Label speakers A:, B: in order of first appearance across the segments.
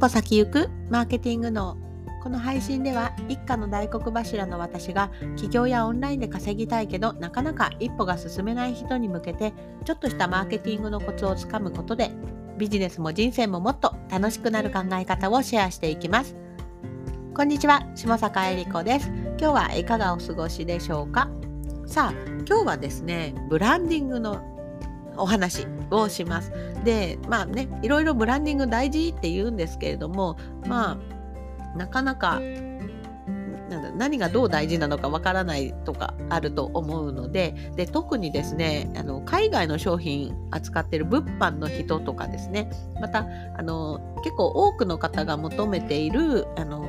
A: 歩先行くマーケティングのこの配信では一家の大黒柱の私が起業やオンラインで稼ぎたいけどなかなか一歩が進めない人に向けてちょっとしたマーケティングのコツをつかむことでビジネスも人生ももっと楽しくなる考え方をシェアしていきます。こんにちは、下坂恵理子です。今日はいかがお過ごしでしょうか？さあ、今日はですね、ブランディングのお話をします。で、まあね、いろいろブランディング大事って言うんですけれども、まあ、なかなか何がどう大事なのかわからないとかあると思うのでで特にですねあの海外の商品扱ってる物販の人とかですねまたあの結構多くの方が求めているあの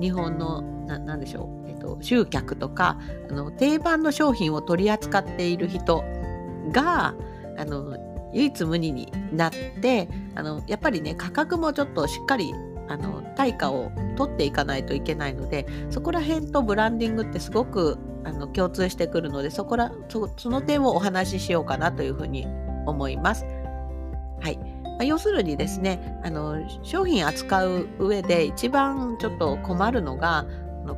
A: 日本の何でしょう、えっと、集客とかあの定番の商品を取り扱っている人があの唯一無二になってあのやっぱりね価格もちょっとしっかりあの対価を取っていかないといけないのでそこら辺とブランディングってすごくあの共通してくるのでそこらその点をお話ししようかなというふうに思います。はいまあ、要するにですねあの商品扱う上で一番ちょっと困るのが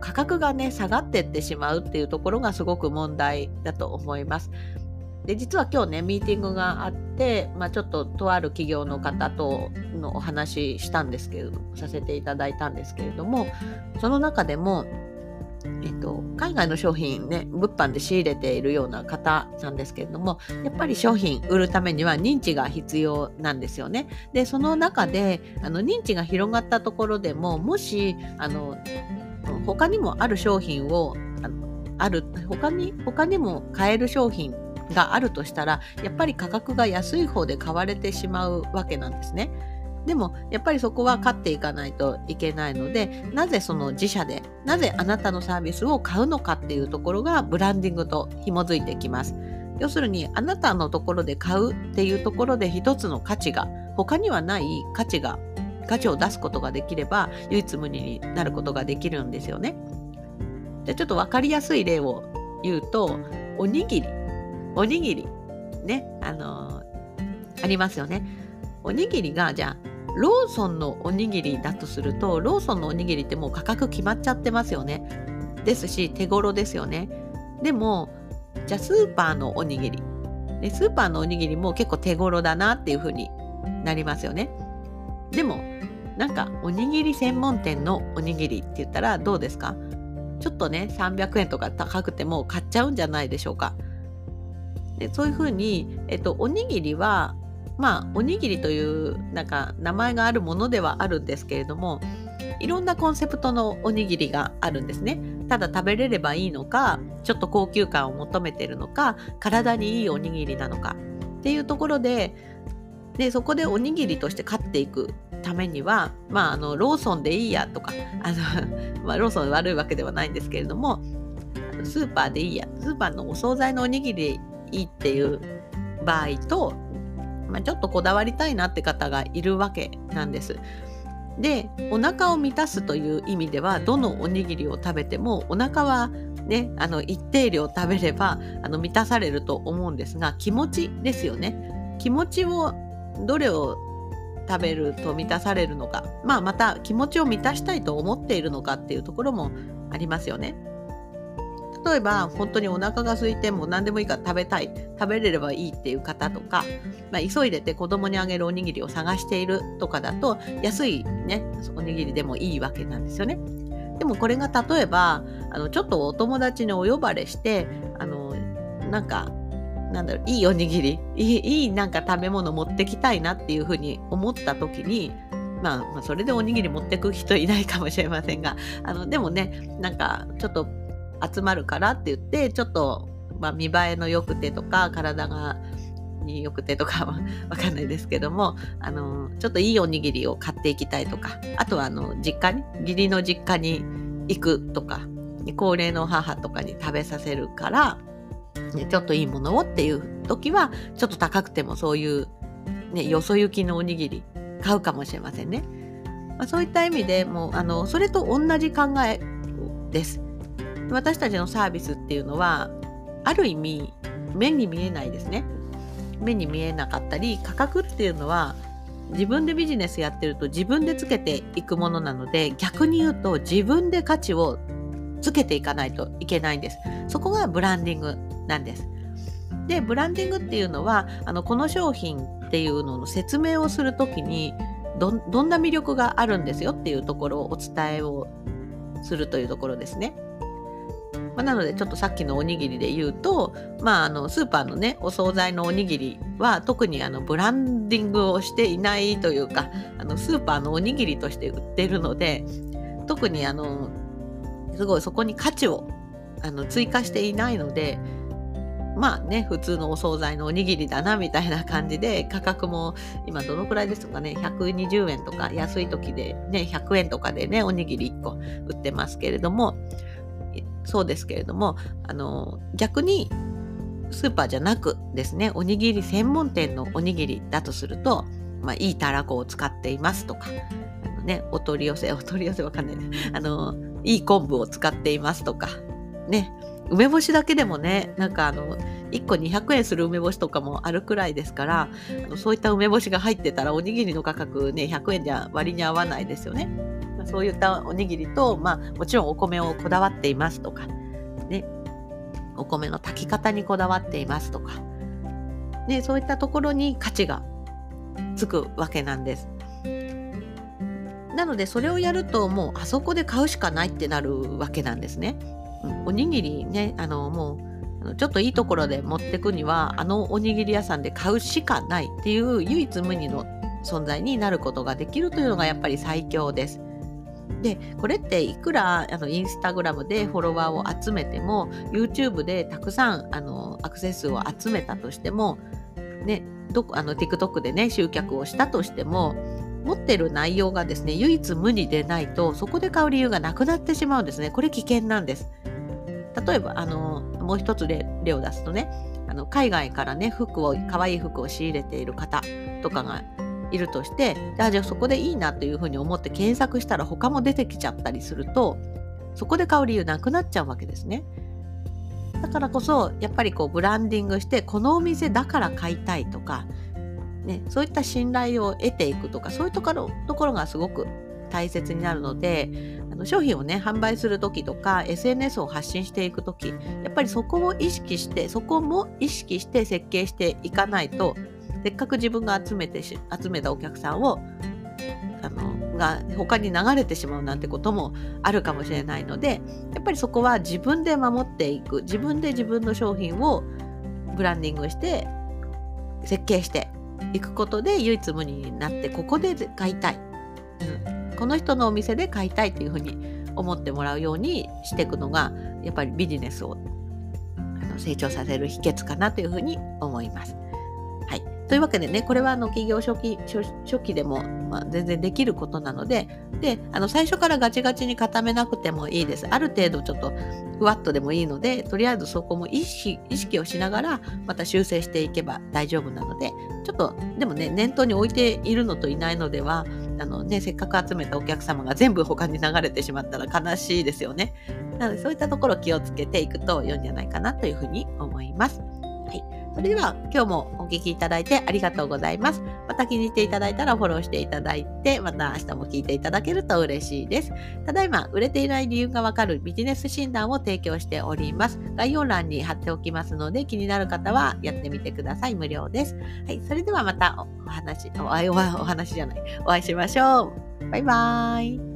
A: 価格がね下がってってしまうっていうところがすごく問題だと思います。で実は今日ねミーティングがあって、まあ、ちょっととある企業の方とのお話したんですけれどもさせていただいたんですけれどもその中でも、えっと、海外の商品ね物販で仕入れているような方なんですけれどもやっぱり商品売るためには認知が必要なんですよね。でその中であの認知が広がったところでももしあの他にもある商品をあのある他に他にも買える商品があるとしたらやっぱり価格が安い方で買われてしまうわけなんですね。でもやっぱりそこは勝っていかないといけないのでなぜその自社でなぜあなたのサービスを買うのかっていうところがブランディングと紐づいてきます。要するにあなたのところで買うっていうところで一つの価値が他にはない価値が価値を出すことができれば唯一無二になることができるんですよね。じゃあちょっと分かりやすい例を言うとおにぎりおにぎり、ね、あのー、ありますよね。おにぎりが、じゃあ、ローソンのおにぎりだとすると、ローソンのおにぎりってもう価格決まっちゃってますよね。ですし、手頃ですよね。でも、じゃあスーパーのおにぎり。でスーパーのおにぎりも結構手頃だなっていう風になりますよね。でも、なんかおにぎり専門店のおにぎりって言ったらどうですか？ちょっとね、300円とか高くても買っちゃうんじゃないでしょうか。でそういうふうに、えっと、おにぎりはまあおにぎりというなんか名前があるものではあるんですけれどもいろんなコンセプトのおにぎりがあるんですね。ただ食べれればいいのかちょっと高級感を求めてるのか体にいいおにぎりなのかっていうところででそこでおにぎりとして勝っていくためには、まあ、あのローソンでいいやとかあの、まあ、ローソン悪いわけではないんですけれどもスーパーでいいやスーパーのお惣菜のおにぎりいいっていう場合と、まあ、ちょっとこだわりたいなって方がいるわけなんです。でお腹を満たすという意味ではどのおにぎりを食べてもお腹はねあの一定量食べればあの満たされると思うんですが気持ちですよね気持ちをどれを食べると満たされるのか、まあ、また気持ちを満たしたいと思っているのかっていうところもありますよね。例えば本当にお腹が空いても何でもいいから食べたい食べれればいいっていう方とか、まあ、急いでて子供にあげるおにぎりを探しているとかだと安いねおにぎりでもいいわけなんですよね。でもこれが例えばあのちょっとお友達にお呼ばれしてあのなんかなんだろういいおにぎりいいいいなんか食べ物持ってきたいなっていうふうに思った時にまあ、まあ、それでおにぎり持ってく人いないかもしれませんがあのでもねなんかちょっと集まるからって言ってちょっと、まあ、見栄えの良くてとか体がに良くてとかは わかんないですけどもあのちょっといいおにぎりを買っていきたいとかあとはあの実家に義理の実家に行くとか高齢の母とかに食べさせるから、ちょっといいものをっていう時はちょっと高くてもそういう、ね、よそ行きのおにぎり買うかもしれませんね。まあ、そういった意味でもうあのそれと同じ考えです。私たちのサービスっていうのはある意味目に見えないですね目に見えなかったり価格っていうのは自分でビジネスやってると自分でつけていくものなので逆に言うと自分で価値をつけていかないといけないんです。そこがブランディングなんです。でブランディングっていうのはあのこの商品っていうのの説明をする時にどんな魅力があるんですよっていうところをお伝えをするというところですね。まあ、なのでちょっとさっきのおにぎりで言うと、まあ、あのスーパーのねお惣菜のおにぎりは特にあのブランディングをしていないというかあのスーパーのおにぎりとして売ってるので特にあのすごいそこに価値をあの追加していないのでまあね普通のお惣菜のおにぎりだなみたいな感じで価格も今どのくらいですかね120円とか安い時でね100円とかでねおにぎり1個売ってますけれどもそうですけれどもあの逆にスーパーじゃなくですねおにぎり専門店のおにぎりだとすると、まあ、いいたらこを使っていますとかあの、ね、お取り寄せお取り寄せわかんない あのいい昆布を使っていますとかね。梅干しだけでもねなんかあの1個200円する梅干しとかもあるくらいですからそういった梅干しが入ってたらおにぎりの価格ね100円じゃ割に合わないですよね。そういったおにぎりと、まあ、もちろんお米をこだわっていますとか、ね、お米の炊き方にこだわっていますとか、ね、そういったところに価値がつくわけなんです。なのでそれをやるともうあそこで買うしかないってなるわけなんですね。うん、おにぎりねあのもうちょっといいところで持ってくにはあのおにぎり屋さんで買うしかないっていう唯一無二の存在になることができるというのがやっぱり最強です。でこれっていくらあのインスタグラムでフォロワーを集めても YouTube でたくさんあのアクセスを集めたとしても、ね、どあの TikTok でね集客をしたとしても持ってる内容がですね唯一無二でないとそこで買う理由がなくなってしまうんですねこれ危険なんです例えばあのもう一つ例を出すとねあの海外からね服を可愛い服を仕入れている方とかがいるとしてあじゃあそこでいいなというふうに思って検索したら他も出てきちゃったりするとそこで買う理由なくなっちゃうわけですね。だからこそやっぱりこうブランディングしてこのお店だから買いたいとか、ね、そういった信頼を得ていくとかそういうところところがすごく大切になるのであの商品をね販売する時とか SNS を発信していく時やっぱりそこを意識してそこも意識して設計していかないとせっかく自分が集めて集めたお客さんをあのが他に流れてしまうなんてこともあるかもしれないのでやっぱりそこは自分で守っていく自分で自分の商品をブランディングして設計していくことで唯一無二になってここで買いたい、うん、この人のお店で買いたいというふうに思ってもらうようにしていくのがやっぱりビジネスを成長させる秘訣かなというふうに思います。はいというわけでね、これはあの企業初期初期でも、まあ、全然できることなので、で、あの最初からガチガチに固めなくてもいいです。ある程度ちょっとふわっとでもいいので、とりあえずそこも意識意識をしながら、また修正していけば大丈夫なので、ちょっと、でもね、念頭に置いているのといないのでは、あのね、せっかく集めたお客様が全部他に流れてしまったら悲しいですよね。なので、そういったところ気をつけていくと良いんじゃないかなというふうに思います。はい。それでは今日もお聴きいただいてありがとうございます。また気に入っていただいたらフォローしていただいて、また明日も聞いていただけると嬉しいです。ただいま、売れていない理由がわかるビジネス診断を提供しております。概要欄に貼っておきますので、気になる方はやってみてください。無料です。はい。それではまたお話、おおお話じゃない。お会いしましょう。バイバーイ。